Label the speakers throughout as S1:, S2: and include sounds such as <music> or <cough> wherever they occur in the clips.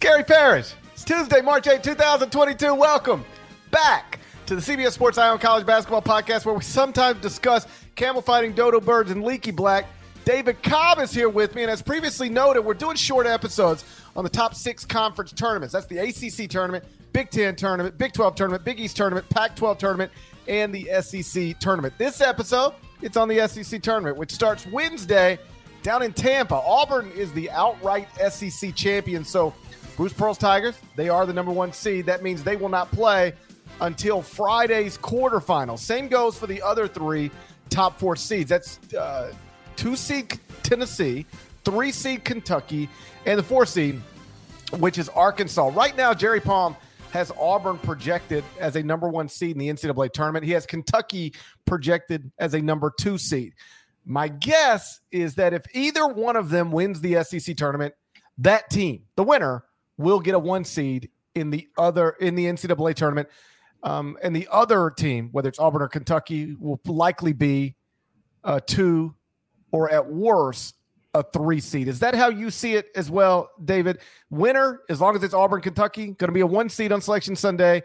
S1: Gary Parrish. It's Tuesday, March 8, 2022. Welcome back to the CBS Sports Eye on College Basketball Podcast, where we sometimes discuss camel fighting, dodo birds, and leaky black. David Cobb is here with me, and as previously noted, we're doing short episodes on the top six conference tournaments. That's the ACC tournament, Big Ten tournament, Big 12 tournament, Big East tournament, Pac 12 tournament, and the SEC tournament. This episode, it's on the SEC tournament, which starts Wednesday down in Tampa. Auburn is the outright SEC champion. So, Bruce Pearl's Tigers, they are the number one seed. That means they will not play until Friday's quarterfinal. Same goes for the other three top four seeds. That's uh, two seed Tennessee, three seed Kentucky, and the four seed, which is Arkansas. Right now, Jerry Palm has Auburn projected as a number one seed in the NCAA tournament. He has Kentucky projected as a number two seed. My guess is that if either one of them wins the SEC tournament, that team, the winner, will get a one seed in the other in the NCAA tournament. Um, and the other team, whether it's Auburn or Kentucky, will likely be a two or at worst a three seed. Is that how you see it as well, David? Winner, as long as it's Auburn, Kentucky, going to be a one seed on Selection Sunday.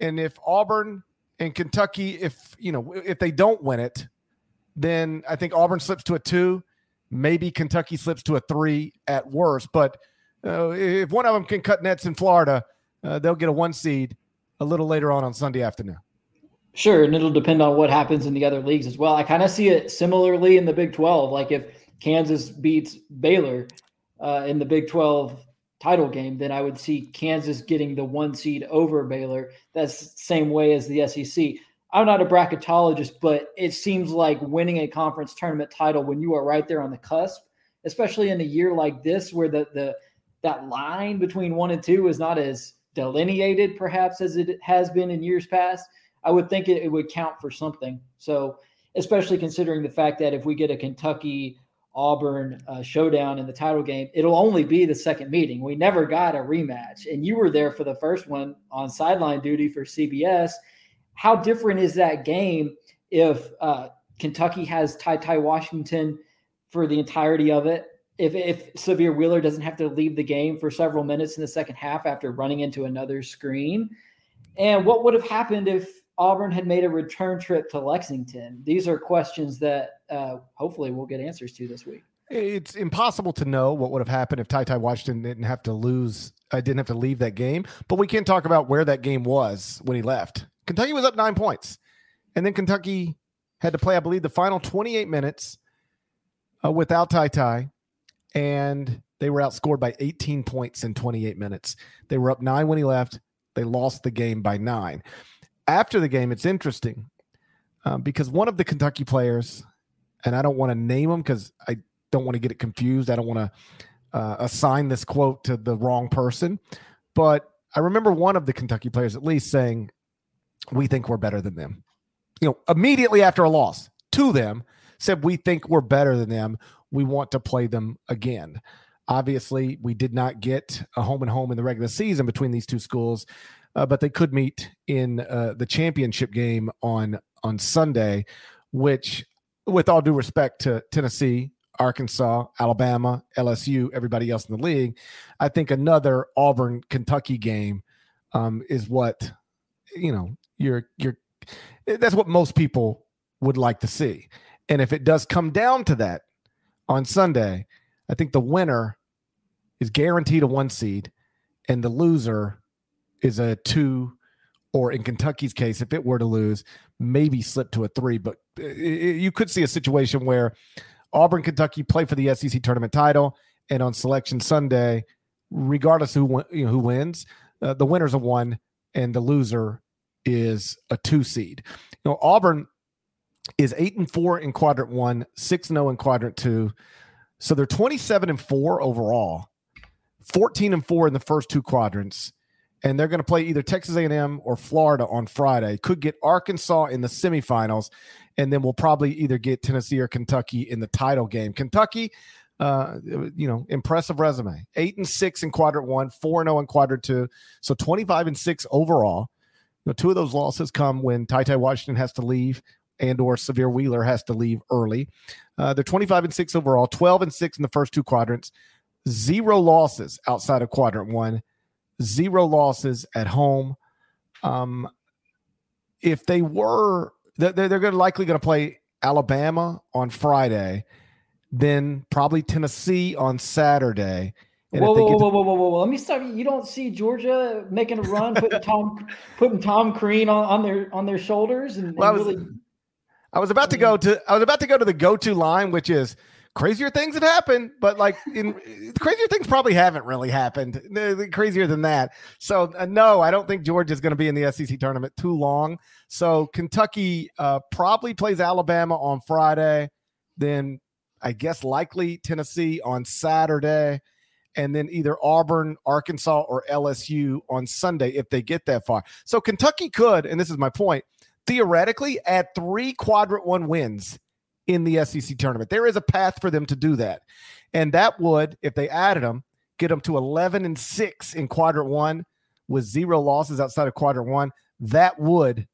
S1: And if Auburn and Kentucky, if you know, if they don't win it, then I think Auburn slips to a two. Maybe Kentucky slips to a three at worst. But uh, if one of them can cut nets in Florida, uh, they'll get a one seed a little later on on Sunday afternoon.
S2: Sure, and it'll depend on what happens in the other leagues as well. I kind of see it similarly in the Big 12. Like if Kansas beats Baylor uh, in the Big 12 title game, then I would see Kansas getting the one seed over Baylor. That's the same way as the SEC. I'm not a bracketologist, but it seems like winning a conference tournament title when you are right there on the cusp, especially in a year like this where the the that line between one and two is not as delineated perhaps as it has been in years past. I would think it, it would count for something. So, especially considering the fact that if we get a Kentucky Auburn uh, showdown in the title game, it'll only be the second meeting. We never got a rematch, and you were there for the first one on sideline duty for CBS how different is that game if uh, Kentucky has Ty Ty Washington for the entirety of it? If if Sahvir Wheeler doesn't have to leave the game for several minutes in the second half after running into another screen, and what would have happened if Auburn had made a return trip to Lexington? These are questions that uh, hopefully we'll get answers to this week.
S1: It's impossible to know what would have happened if Ty Ty Washington didn't have to lose. I uh, didn't have to leave that game, but we can talk about where that game was when he left. Kentucky was up nine points. And then Kentucky had to play, I believe, the final 28 minutes uh, without Ty Ty. And they were outscored by 18 points in 28 minutes. They were up nine when he left. They lost the game by nine. After the game, it's interesting um, because one of the Kentucky players, and I don't want to name him because I don't want to get it confused. I don't want to uh, assign this quote to the wrong person. But I remember one of the Kentucky players at least saying, we think we're better than them. You know, immediately after a loss to them, said we think we're better than them. We want to play them again. Obviously, we did not get a home and home in the regular season between these two schools, uh, but they could meet in uh, the championship game on on Sunday. Which, with all due respect to Tennessee, Arkansas, Alabama, LSU, everybody else in the league, I think another Auburn Kentucky game um, is what you know you're you're that's what most people would like to see. And if it does come down to that on Sunday, I think the winner is guaranteed a one seed, and the loser is a two, or in Kentucky's case, if it were to lose, maybe slip to a three. But it, you could see a situation where Auburn, Kentucky play for the SEC tournament title, and on Selection Sunday, regardless who you know, who wins, uh, the winner's a one, and the loser is a two seed. You know, Auburn is eight and four in quadrant one, six and zero oh in quadrant two, so they're twenty seven and four overall, fourteen and four in the first two quadrants, and they're going to play either Texas A and M or Florida on Friday. Could get Arkansas in the semifinals, and then we'll probably either get Tennessee or Kentucky in the title game. Kentucky uh, you know, impressive resume. Eight and six in quadrant one, four and zero oh in quadrant two. So twenty five and six overall. You know, two of those losses come when Ty Ty Washington has to leave and or Sahvir Wheeler has to leave early. Uh, they're 25 and 6 overall, 12 and 6 in the first two quadrants, zero losses outside of quadrant one, zero losses at home. Um, if they were, they're, they're going to likely going to play Alabama on Friday then probably Tennessee on Saturday.
S2: And whoa, whoa, whoa, whoa, whoa, whoa, Let me stop you. You don't see Georgia making a run, putting Tom, <laughs> putting Tom Crean on, on their on their shoulders, and, well, and
S1: was, really. I was about to go to. I was about to go to the go-to line, which is crazier things have happened, but like in crazier things probably haven't really happened. Crazier than that. So uh, no, I don't think Georgia is going to be in the SEC tournament too long. So Kentucky uh, probably plays Alabama on Friday. Then I guess likely Tennessee on Saturday, and then either Auburn, Arkansas, or LSU on Sunday if they get that far. So Kentucky could, and this is my point, theoretically add three quadrant one wins in the SEC tournament. There is a path for them to do that. And that would, if they added them, get them to 11 and 6 in quadrant one with zero losses outside of quadrant one. That would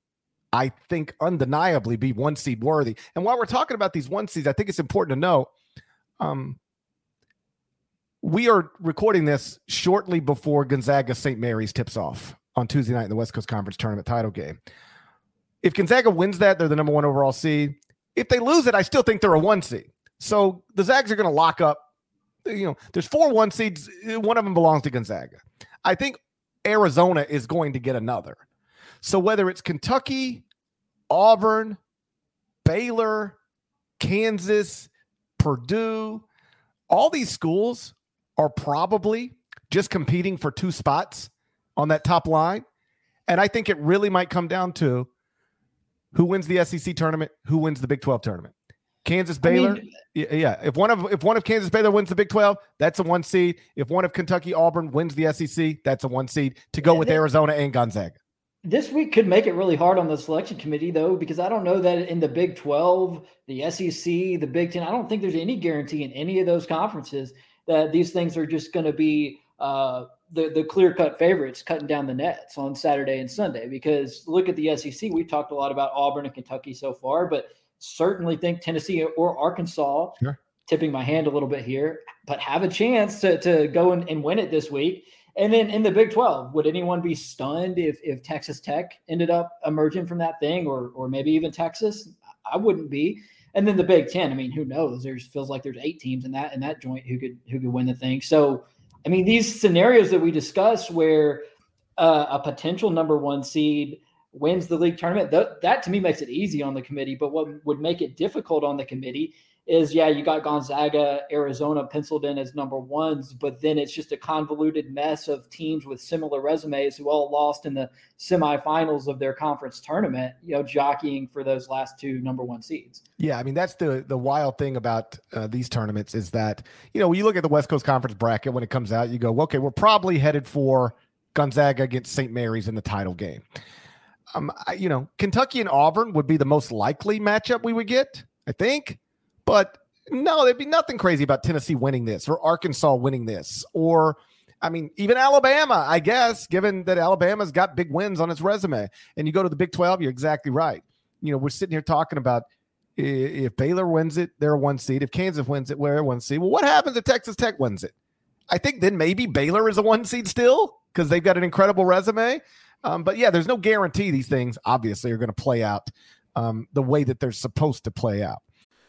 S1: I think undeniably be one seed worthy. And while we're talking about these one seeds, I think it's important to know um, we are recording this shortly before Gonzaga St. Mary's tips off on Tuesday night in the West Coast Conference tournament title game. If Gonzaga wins that, they're the number one overall seed. If they lose it, I still think they're a one seed. So the Zags are going to lock up. You know, there's four one seeds. One of them belongs to Gonzaga. I think Arizona is going to get another. So whether it's Kentucky, Auburn, Baylor, Kansas, Purdue, all these schools are probably just competing for two spots on that top line. And I think it really might come down to who wins the SEC tournament, who wins the Big 12 tournament. Kansas Baylor, I mean, yeah. If one of if one of Kansas Baylor wins the Big 12, that's a one seed. If one of Kentucky Auburn wins the SEC, that's a one seed to go with Arizona and Gonzaga.
S2: This week could make it really hard on the selection committee, though, because I don't know that in the Big 12, the SEC, the Big 10, I don't think there's any guarantee in any of those conferences that these things are just going to be uh, the, the clear cut favorites cutting down the nets on Saturday and Sunday. Because look at the SEC. We've talked a lot about Auburn and Kentucky so far, but certainly think Tennessee or Arkansas, sure. tipping my hand a little bit here, but have a chance to, to go and, and win it this week. And then in the Big 12, would anyone be stunned if if Texas Tech ended up emerging from that thing or or maybe even Texas? I wouldn't be. And then the Big 10, I mean, who knows? There's feels like there's eight teams in that in that joint who could who could win the thing. So, I mean, these scenarios that we discuss where uh, a potential number 1 seed wins the league tournament, th- that to me makes it easy on the committee, but what would make it difficult on the committee is yeah, you got Gonzaga, Arizona penciled in as number ones, but then it's just a convoluted mess of teams with similar resumes who all lost in the semifinals of their conference tournament, you know, jockeying for those last two number one seeds.
S1: Yeah, I mean that's the the wild thing about uh, these tournaments is that you know when you look at the West Coast Conference bracket when it comes out, you go, okay, we're probably headed for Gonzaga against St. Mary's in the title game. Um, I, you know, Kentucky and Auburn would be the most likely matchup we would get, I think. But no, there'd be nothing crazy about Tennessee winning this or Arkansas winning this or I mean, even Alabama, I guess, given that Alabama's got big wins on its resume. And you go to the Big 12, you're exactly right. You know, we're sitting here talking about if Baylor wins it, they're one seed. If Kansas wins it, we're a one seed. Well, what happens if Texas Tech wins it? I think then maybe Baylor is a one seed still because they've got an incredible resume. Um, but yeah, there's no guarantee these things obviously are going to play out um, the way that they're supposed to play out.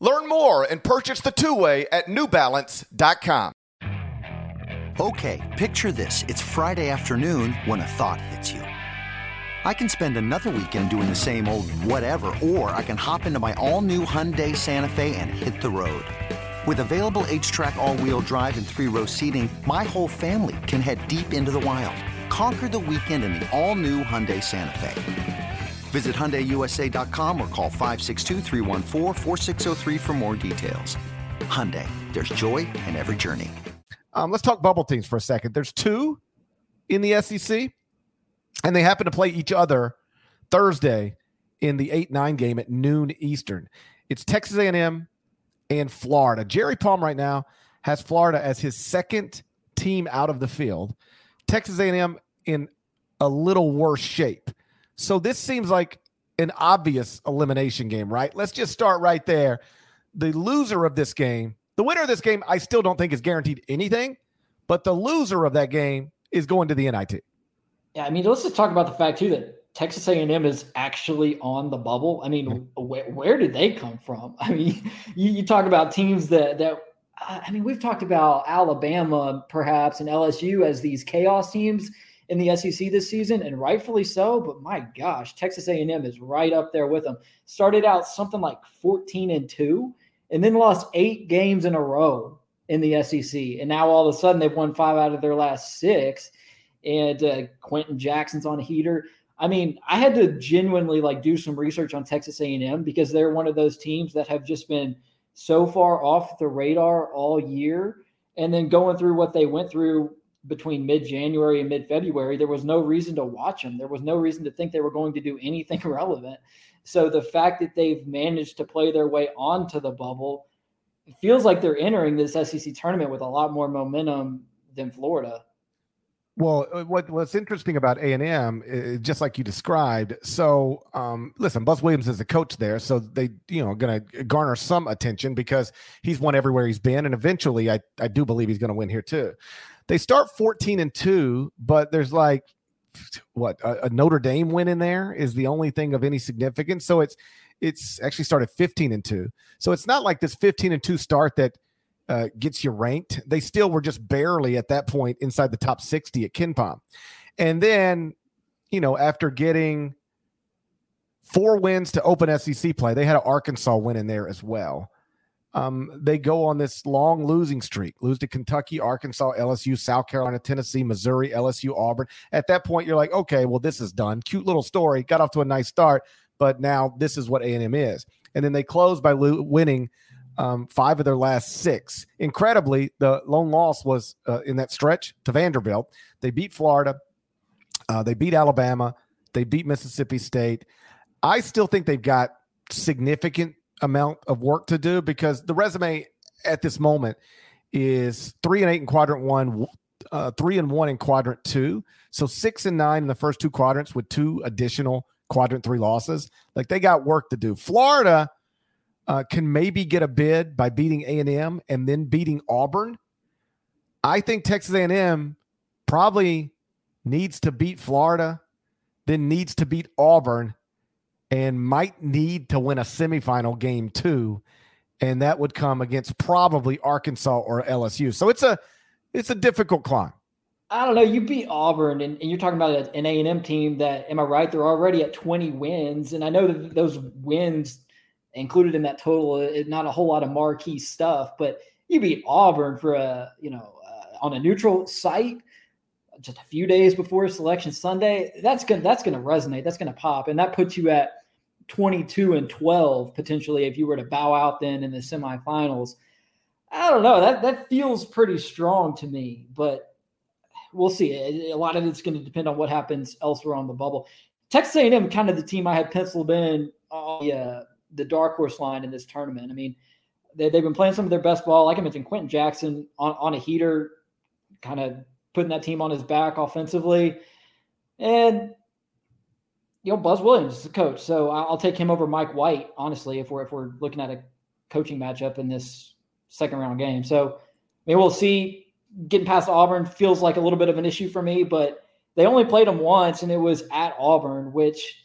S1: Learn more and purchase the two way at newbalance.com.
S3: Okay, picture this. It's Friday afternoon when a thought hits you. I can spend another weekend doing the same old whatever, or I can hop into my all new Hyundai Santa Fe and hit the road. With available H track, all wheel drive, and three row seating, my whole family can head deep into the wild. Conquer the weekend in the all new Hyundai Santa Fe. Visit HyundaiUSA.com or call 562 for more details. Hyundai, there's joy in every journey.
S1: Um, let's talk bubble teams for a second. There's two in the SEC, and they happen to play each other Thursday in the 8-9 game at noon Eastern. It's Texas A&M and Florida. Jerry Palm right now has Florida as his second team out of the field. Texas A&M in a little worse shape. So this seems like an obvious elimination game, right? Let's just start right there. The loser of this game, the winner of this game, I still don't think is guaranteed anything, but the loser of that game is going to the NIT.
S2: Yeah, I mean, let's just talk about the fact too that Texas A&M is actually on the bubble. I mean, mm-hmm. where, where did they come from? <laughs> I mean, you, you talk about teams that that I mean, we've talked about Alabama perhaps and LSU as these chaos teams in the SEC this season, and rightfully so. But my gosh, Texas A&M is right up there with them. Started out something like 14 and two, and then lost eight games in a row in the SEC, and now all of a sudden they've won five out of their last six. And uh, Quenton Jackson's on a heater. I mean, I had to genuinely like do some research on Texas A&M because they're one of those teams that have just been so far off the radar all year. And then going through what they went through between mid January and mid February, there was no reason to watch them. There was no reason to think they were going to do anything <laughs> relevant. So the fact that they've managed to play their way onto the bubble feels like they're entering this SEC tournament with a lot more momentum than Florida.
S1: Well, uh, what what's interesting about A and M, just like you described. So, um, listen, Buzz Williams is the coach there, so they, you know, going to garner some attention because he's won everywhere he's been, and eventually, I I do believe he's going to win here too. They start 14 and 2, but there's like what a, a, Notre Dame win in there is the only thing of any significance. So it's it's actually started 15 and 2. So it's not like this 15 and 2 start that uh, gets you ranked. They still were just barely at that point inside the top 60 at KenPom. And then, you know, after getting four wins to open SEC play, they had an Arkansas win in there as well um, they go on this long losing streak, lose to Kentucky, Arkansas, LSU, South Carolina, Tennessee, Missouri, LSU, Auburn. At that point, you're like, okay, well, this is done. Cute little story, got off to a nice start, but now this is what A&M is. And then they close by lo- winning um, five of their last six. Incredibly, the lone loss was uh, in that stretch to Vanderbilt. They beat Florida, uh, they beat Alabama, they beat Mississippi State. I still think they've got significant amount of work to do because the resume at this moment is three and eight in quadrant one, uh, three and one in quadrant two. So six and nine in the first two quadrants with two additional quadrant three losses. Like they got work to do. Florida uh, can maybe get a bid by beating A and M and then beating Auburn. I think Texas A and M probably needs to beat Florida, then needs to beat Auburn and might need to win a semifinal game too, and that would come against probably Arkansas or LSU. So it's a it's a difficult climb.
S2: I don't know. You beat Auburn, and, and you're talking about an A and M team that, am I right? They're already at 20 wins, and I know that those wins included in that total, uh, not a whole lot of marquee stuff, but you beat Auburn for a you know uh, on a neutral site just a few days before selection Sunday, that's gonna that's gonna resonate. That's gonna pop, and that puts you at 22 and 12 potentially if you were to bow out then in the semifinals. I don't know. That that feels pretty strong to me, but we'll see. A lot of it's going to depend on what happens elsewhere on the bubble. Texas A&M kind of the team I had penciled in on the, uh, the dark horse line in this tournament. I mean, they, have been playing some of their best ball. Like I mentioned, Quenton Jackson on, on a heater, kind of putting that team on his back offensively. And you know, Buzz Williams is the coach, so I'll take him over Mike White. Honestly, if we're if we're looking at a coaching matchup in this second round game, so maybe we'll see. Getting past Auburn feels like a little bit of an issue for me, but they only played them once, and it was at Auburn, which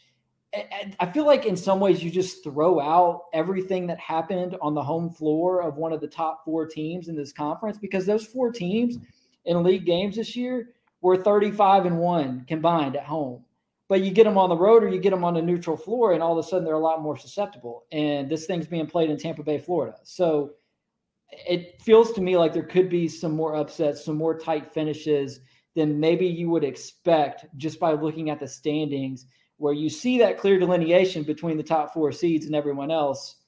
S2: I feel like in some ways you just throw out everything that happened on the home floor of one of the top four teams in this conference because those four teams in league games this year were 35 and 1 combined at home. But you get them on the road or you get them on a neutral floor, and all of a sudden they're a lot more susceptible. And this thing's being played in Tampa Bay, Florida. So it feels to me like there could be some more upsets, some more tight finishes than maybe you would expect just by looking at the standings, where you see that clear delineation between the top four seeds and everyone else.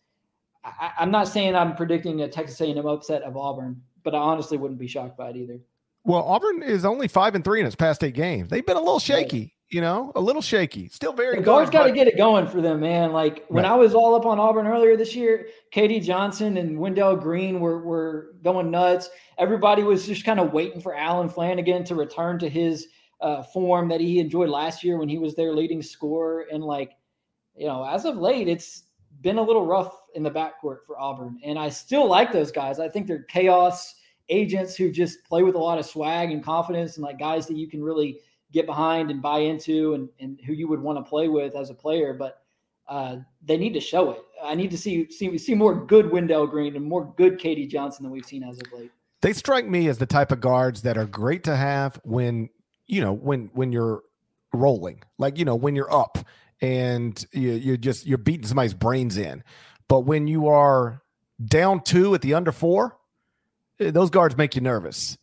S2: I, am not saying I'm predicting a Texas A&M upset of Auburn, but I honestly wouldn't be shocked by it either.
S1: Well, Auburn is only five and three in its past eight games. They've been a little shaky, you know, a little shaky. Still very. Good.
S2: The guards got to get it going for them, man. Like when right. I was all up on Auburn earlier this year, K.D. Johnson and Wendell Green were were going nuts. Everybody was just kind of waiting for Allen Flanigan to return to his uh, form that he enjoyed last year when he was their leading scorer. And like, you know, as of late, it's been a little rough in the backcourt for Auburn. And I still like those guys. I think they're chaos agents who just play with a lot of swag and confidence and like guys that you can really get behind and buy into and, and who you would want to play with as a player. But uh, they need to show it. I need to see see see more good Wendell Green and more good K.D. Johnson than we've seen as of late.
S1: They strike me as the type of guards that are great to have when you know when when you're rolling, like you know when you're up and you, you're just you're beating somebody's brains in. But when you are down two at the under four, Eh, those guards make you nervous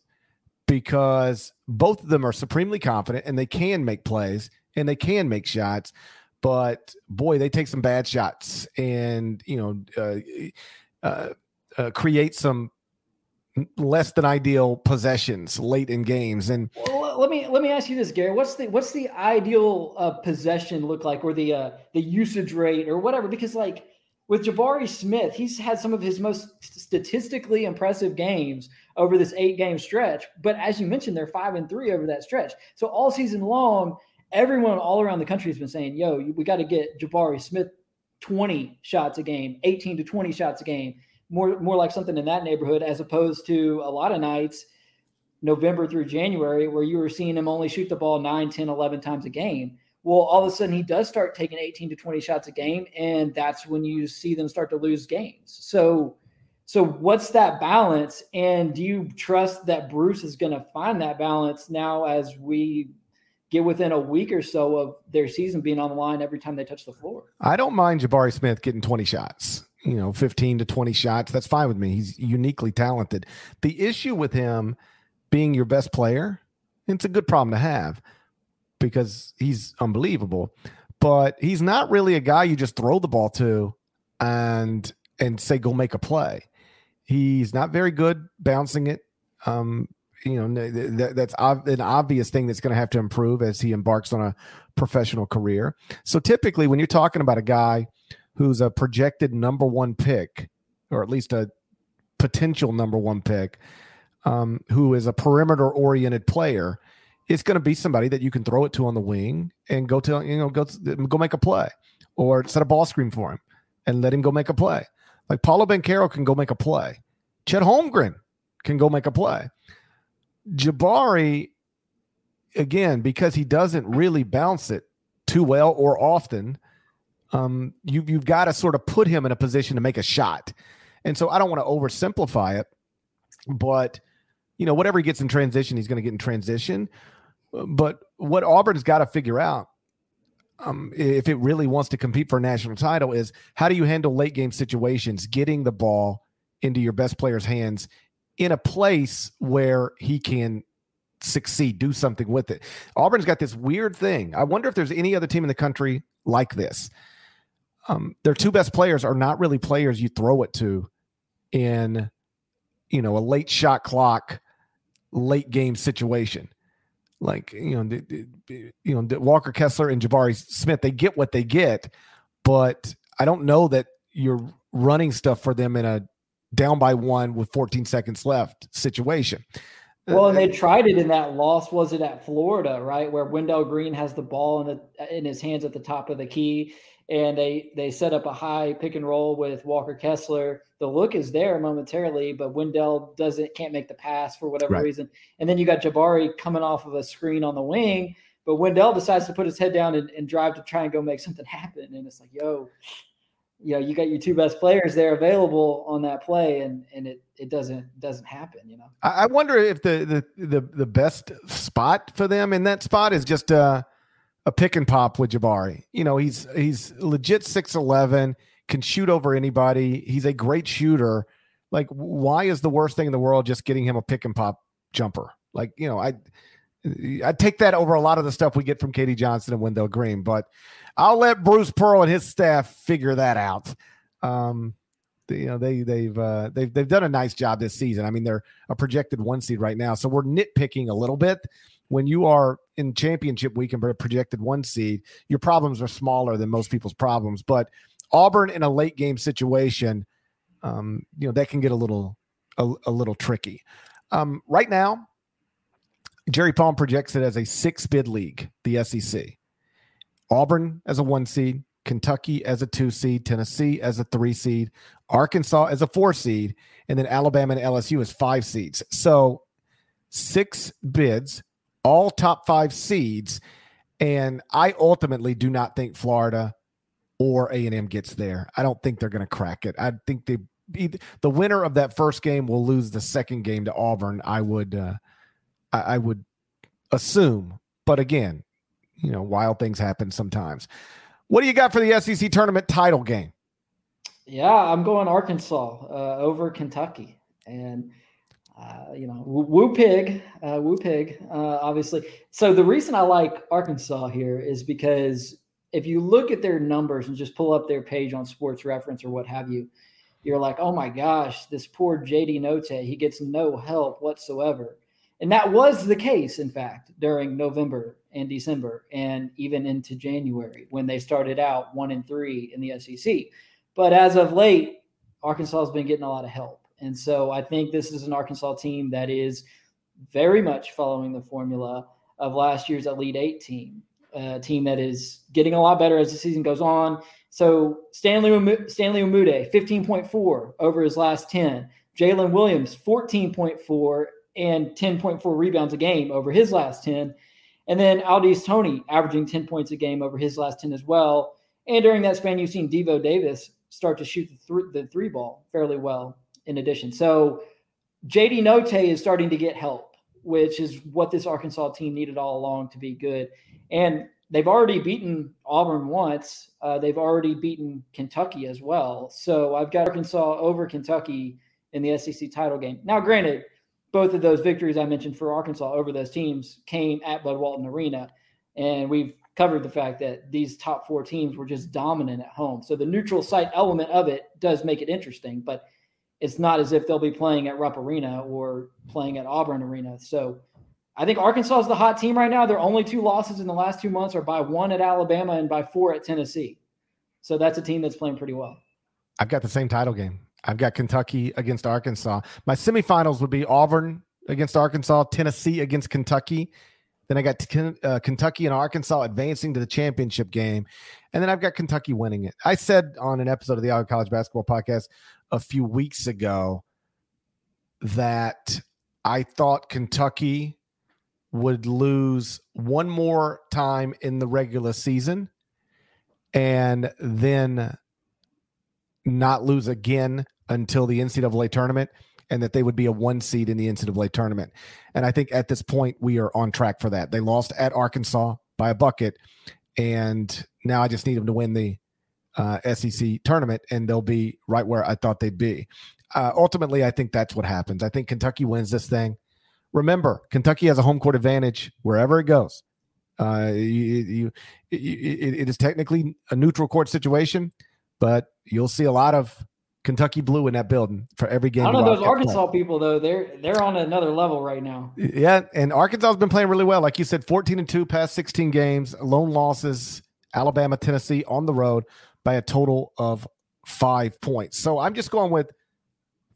S1: because both of them are supremely confident and they can make plays and they can make shots but boy they take some bad shots and you know uh, uh, uh, create some less than ideal possessions late in games. And
S2: well, let me let me ask you this gary. What's the what's the ideal uh, possession look like or the uh, the usage rate or whatever? Because like with Jabari Smith, he's had some of his most statistically impressive games over this eight game stretch. But as you mentioned, they're five and three over that stretch. So all season long, everyone all around the country has been saying, yo, we got to get Jabari Smith 20 shots a game, 18 to 20 shots a game, more, more like something in that neighborhood, as opposed to a lot of nights, November through January, where you were seeing him only shoot the ball 9, 10, 11 times a game well, all of a sudden he does start taking 18 to 20 shots a game, and that's when you see them start to lose games. So, so what's that balance? And do you trust that Bruce is going to find that balance now as we get within a week or so of their season being on the line every time they touch the floor?
S1: I don't mind Jabari Smith getting 20 shots. You know, 15 to 20 shots. That's fine with me. He's uniquely talented. The issue with him being your best player, it's a good problem to have because he's unbelievable. But he's not really a guy you just throw the ball to and and say go make a play. He's not very good bouncing it. Um, you know that, that's an obvious thing that's going to have to improve as he embarks on a professional career. So typically, when you're talking about a guy who's a projected number one pick, or at least a potential number one pick, um, who is a perimeter oriented player, it's going to be somebody that you can throw it to on the wing and go to you know go go make a play or set a ball screen for him and let him go make a play. Like Paolo Banchero can go make a play. Chet Holmgren can go make a play. Jabari, again, because he doesn't really bounce it too well or often, um, you you've got to sort of put him in a position to make a shot. And so I don't want to oversimplify it, but you know, whatever he gets in transition, he's going to get in transition. But what Auburn's got to figure out, um, if it really wants to compete for a national title, is how do you handle late game situations, getting the ball into your best player's hands in a place where he can succeed, do something with it. Auburn's got this weird thing. I wonder if there's any other team in the country like this. Um, their two best players are not really players you throw it to in, you know, a late shot clock, late game situation like you know, the, the, you know, Walker Kessler and Jabari Smith, they get what they get, but I don't know that you're running stuff for them in a down by one with 14 seconds left situation.
S2: Uh, well, and they uh, tried it in that loss. Was it at Florida, right, where Wendell Green has the ball in the in his hands at the top of the key, and they they set up a high pick and roll with Walker Kessler. The look is there momentarily, but Wendell doesn't can't make the pass for whatever right. reason. And then you got Jabari coming off of a screen on the wing, but Wendell decides to put his head down and, and drive to try and go make something happen. And it's like, yo, you know, you got your two best players there available on that play, and and it it doesn't doesn't happen. You know,
S1: I wonder if the the the, the best spot for them in that spot is just a a pick and pop with Jabari. You know, he's he's legit six eleven, can shoot over anybody. He's a great shooter. Like, why is the worst thing in the world just getting him a pick and pop jumper? Like, you know, I I take that over a lot of the stuff we get from K.D. Johnson and Wendell Green, but I'll let Bruce Pearl and his staff figure that out. Um, you know they they've uh, they've they've done a nice job this season. I mean, they're a projected one seed right now, so we're nitpicking a little bit. When you are in championship week and projected one seed, your problems are smaller than most people's problems. But Auburn in a late game situation, um, you know that can get a little a, a little tricky. Um, right now, Jerry Palm projects it as a six bid league, the SEC. Auburn as a one seed, Kentucky as a two seed, Tennessee as a three seed, Arkansas as a four seed, and then Alabama and LSU as five seeds. So six bids, all top five seeds. And I ultimately do not think Florida or A&M gets there. I don't think they're going to crack it. I think they the winner of that first game will lose the second game to Auburn. I would uh, I, I would assume, but again, you know, wild things happen sometimes. What do you got for the SEC tournament title game?
S2: Yeah, I'm going Arkansas uh, over Kentucky, and uh, you know, woo pig, uh, woo pig, uh, obviously. So the reason I like Arkansas here is because if you look at their numbers and just pull up their page on Sports Reference or what have you, you're like, oh my gosh, this poor JD Notae, he gets no help whatsoever. And that was the case, in fact, during November and December and even into January when they started out one and three in the SEC. But as of late, Arkansas has been getting a lot of help. And so I think this is an Arkansas team that is very much following the formula of last year's Elite Eight team, a team that is getting a lot better as the season goes on. So Stanley Stanley Umude, 15.4 over his last 10. Jaylin Williams, 14.4 and 10.4 rebounds a game over his last 10. And then Au'Diese Toney averaging 10 points a game over his last 10 as well. And during that span, you've seen Devo Davis start to shoot the, th- the three ball fairly well in addition. So JD Notae is starting to get help, which is what this Arkansas team needed all along to be good. And they've already beaten Auburn once. Uh, they've already beaten Kentucky as well. So I've got Arkansas over Kentucky in the SEC title game. Now, granted, both of those victories I mentioned for Arkansas over those teams came at Bud Walton Arena. And we've covered the fact that these top four teams were just dominant at home. So the neutral site element of it does make it interesting, but it's not as if they'll be playing at Rupp Arena or playing at Auburn Arena. So I think Arkansas is the hot team right now. Their only two losses in the last two months are by one at Alabama and by four at Tennessee. So that's a team that's playing pretty well.
S1: I've got the same title game. I've got Kentucky against Arkansas. My semifinals would be Auburn against Arkansas, Tennessee against Kentucky. Then I got uh, Kentucky and Arkansas advancing to the championship game. And then I've got Kentucky winning it. I said on an episode of the Eye on College Basketball Podcast a few weeks ago that I thought Kentucky would lose one more time in the regular season and then not lose again until the NCAA tournament and that they would be a one seed in the NCAA tournament. And I think at this point, we are on track for that. They lost at Arkansas by a bucket. And now I just need them to win the uh, SEC tournament, and they'll be right where I thought they'd be. Uh, ultimately, I think that's what happens. I think Kentucky wins this thing. Remember, Kentucky has a home court advantage wherever it goes. Uh, you, you, it, it is technically a neutral court situation, but you'll see a lot of Kentucky blue in that building for every game.
S2: I don't know those Arkansas play. people though. They're they're on another level right now.
S1: Yeah, and Arkansas has been playing really well. Like you said, 14 and 2 past 16 games, lone losses, Alabama, Tennessee on the road by a total of 5 points. So I'm just going with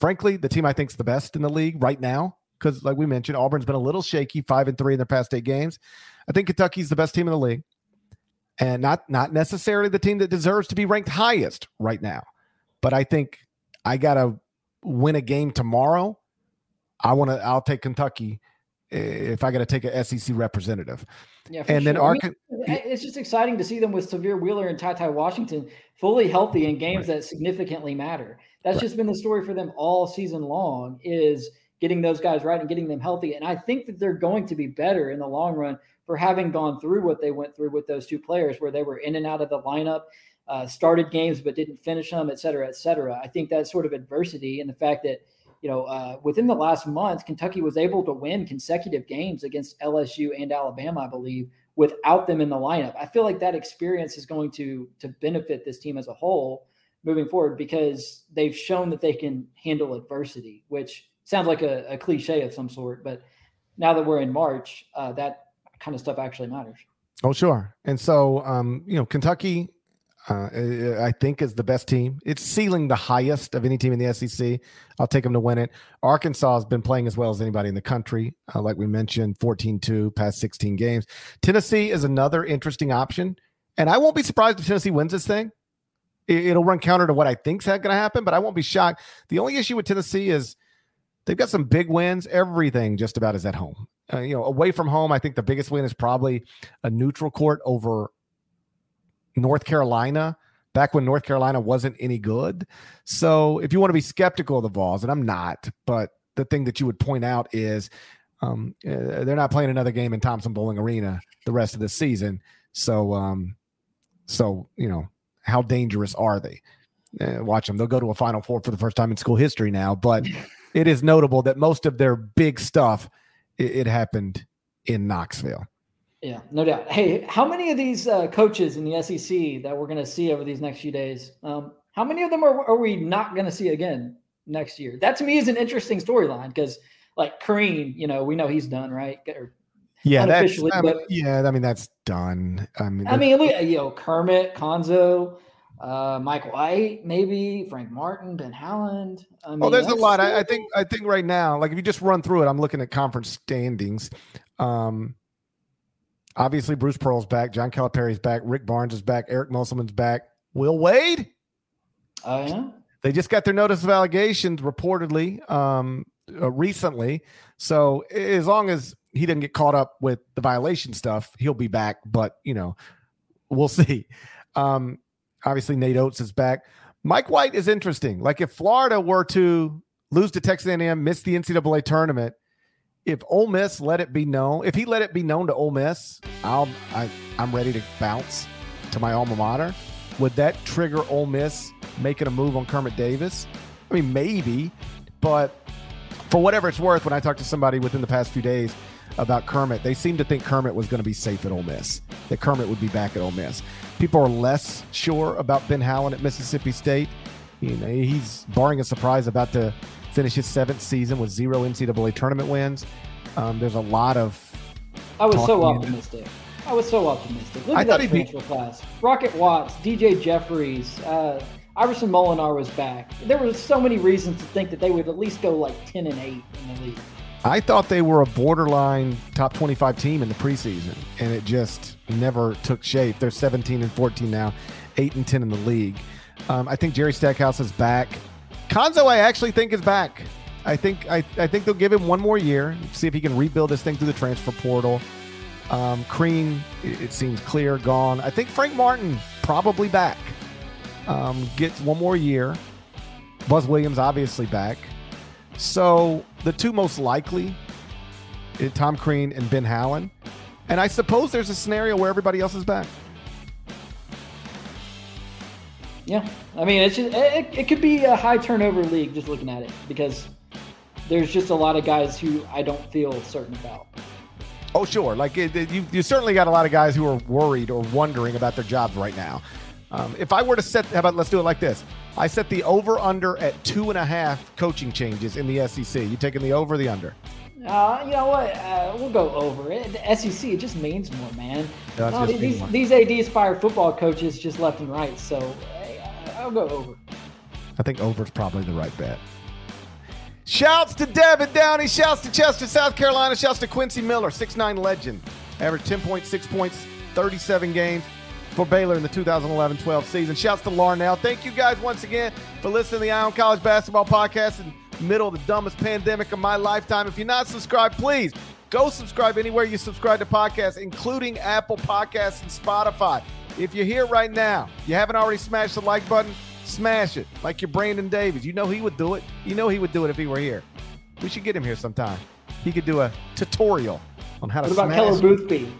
S1: frankly, the team I think is the best in the league right now. Because, like we mentioned, Auburn's been a little shaky, five and three in their past eight games. I think Kentucky's the best team in the league, and not not necessarily the team that deserves to be ranked highest right now. But I think I gotta win a game tomorrow. I want to. I'll take Kentucky if I got to take a SEC representative.
S2: Yeah, and sure. then Arkansas. I mean, it's just exciting to see them with Sahvir Wheeler and Ty Ty Washington fully healthy in games right. that significantly matter. That's right. just been the story for them all season long. Is getting those guys right and getting them healthy. And I think that they're going to be better in the long run for having gone through what they went through with those two players, where they were in and out of the lineup, uh, started games but didn't finish them, et cetera, et cetera. I think that sort of adversity and the fact that you know, uh, within the last month, Kentucky was able to win consecutive games against LSU and Alabama, I believe, without them in the lineup. I feel like that experience is going to to benefit this team as a whole moving forward because they've shown that they can handle adversity, which sounds like a, a cliche of some sort, but now that we're in March, uh, that kind of stuff actually matters.
S1: Oh, sure. And so, um, you know, Kentucky uh, I think is the best team. It's ceiling the highest of any team in the SEC. I'll take them to win it. Arkansas has been playing as well as anybody in the country. Uh, like we mentioned, 14 2, past 16 games. Tennessee is another interesting option. And I won't be surprised if Tennessee wins this thing. It, will run counter to what I think's going to happen, but I won't be shocked. The only issue with Tennessee is they've got some big wins. Everything just about is at home. Uh, you know, away from home, I think the biggest win is probably a neutral court over North Carolina back when North Carolina wasn't any good. So if you want to be skeptical of the Vols, and I'm not, but the thing that you would point out is um, uh, they're not playing another game in Thompson-Boling Arena the rest of the season. So, um, so you know, how dangerous are they? Uh, watch them; they'll go to a Final Four for the first time in school history now. But <laughs> it is notable that most of their big stuff it, it happened in Knoxville.
S2: Yeah, no doubt. Hey, how many of these uh, coaches in the SEC that we're going to see over these next few days? Um, how many of them are, are we not going to see again next year? That to me is an interesting storyline because, like Crean, you know, we know he's done, right? Or
S1: yeah, that's I mean, yeah. I mean, that's done. I mean,
S2: I mean, you know, Kermit, Cuonzo, uh, Mike White, maybe Frank Martin, Ben Howland.
S1: I mean, oh, there's a lot. I, I, think. I think right now, like if you just run through it, I'm looking at conference standings. Um, Obviously, Bruce Pearl's back. John Calipari's back. Rick Barnes is back. Eric Musselman's back. Will Wade?
S2: Oh, yeah.
S1: They just got their notice of allegations reportedly um, uh, recently. So as long as he doesn't get caught up with the violation stuff, he'll be back. But, you know, we'll <laughs> see. Um, obviously, Nate Oats is back. Mike White is interesting. Like if Florida were to lose to Texas A&M, miss the NCAA tournament – if Ole Miss let it be known, if he let it be known to Ole Miss, I'll I, I'm ready to bounce to my alma mater. Would that trigger Ole Miss making a move on Kermit Davis? I mean, maybe, but for whatever it's worth, when I talked to somebody within the past few days about Kermit, they seemed to think Kermit was going to be safe at Ole Miss. That Kermit would be back at Ole Miss. People are less sure about Ben Howland at Mississippi State. You know, he's barring a surprise about to finish his seventh season with zero NCAA tournament wins. Um, there's a lot of.
S2: I was so optimistic. I was so optimistic. Look at that transfer be... class: Rocket Watts, DJ Jeffries, uh, Iverson Molinar was back. There were so many reasons to think that they would at least go like ten and eight in the league.
S1: I thought they were a borderline top 25 team in the preseason, and it just never took shape. They're 17 and 14 now, 8 and 10 in the league. Um, I think Jerry Stackhouse is back. Cuonzo, I actually think is back. I think I, I think they'll give him one more year, see if he can rebuild this thing through the transfer portal. Um, Crean, it, it seems clear, gone. I think Frank Martin probably back. Um, gets one more year. Buzz Williams obviously back. So the two most likely, eh, Tom Crean and Ben Howland. And I suppose there's a scenario where everybody else is back.
S2: Yeah, I mean, it's just, it, it could be a high turnover league just looking at it because there's just a lot of guys who I don't feel certain about.
S1: Oh, sure. Like it, it, you, you certainly got a lot of guys who are worried or wondering about their jobs right now. Um, if I were to set, how about let's do it like this? I set the over under at two and a half coaching changes in the SEC. You taking the over the under?
S2: Uh, you know what? Uh, we'll go over it. The SEC it just means more, man. No, these, these ads fire football coaches just left and right. So I'll go over.
S1: I think over is probably the right bet. Shouts to Devin Downey. Shouts to Chester, South Carolina. Shouts to Quincy Miller, 6'9 legend. Averaged 10.6 points, 37 games for Baylor in the 2011 12 season. Shouts to Larnell. Thank you guys once again for listening to the Eye on College Basketball Podcast in the middle of the dumbest pandemic of my lifetime. If you're not subscribed, please go subscribe anywhere you subscribe to podcasts, including Apple Podcasts and Spotify. If you're here right now, you haven't already smashed the like button, smash it like you're Brandon Davis. You know he would do it. You know he would do it if he were here. We should get him here sometime. He could do a tutorial on how to
S2: What about
S1: smash.
S2: Keller Boothby?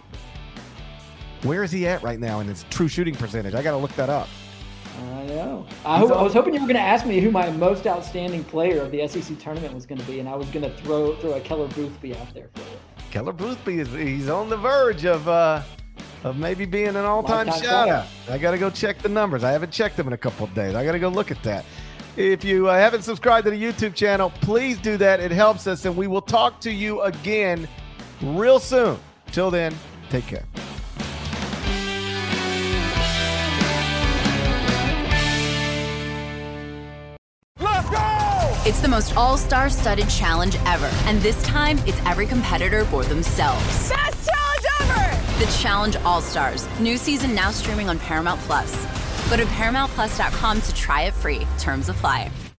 S1: Where is he at right now in his true shooting percentage? I got to look that up.
S2: I know. I, hope, I was hoping you were going to ask me who my most outstanding player of the SEC tournament was going to be, and I was going to throw throw a Keller Boothby out there for you.
S1: Keller Boothby is he's on the verge of uh of maybe being an all-time
S2: Lifetime
S1: shout out. I got to go check the numbers. I haven't checked them in a couple of days. I got to go look at that. If you uh, haven't subscribed to the YouTube channel, please do that. It helps us, and we will talk to you again real soon. Till then, take care. Let's go!
S4: It's the most all star studded challenge ever. And this time, it's every competitor for themselves.
S5: Best challenge ever!
S4: The Challenge All Stars. New season now streaming on Paramount Plus. Go to ParamountPlus.com to try it free. Terms apply.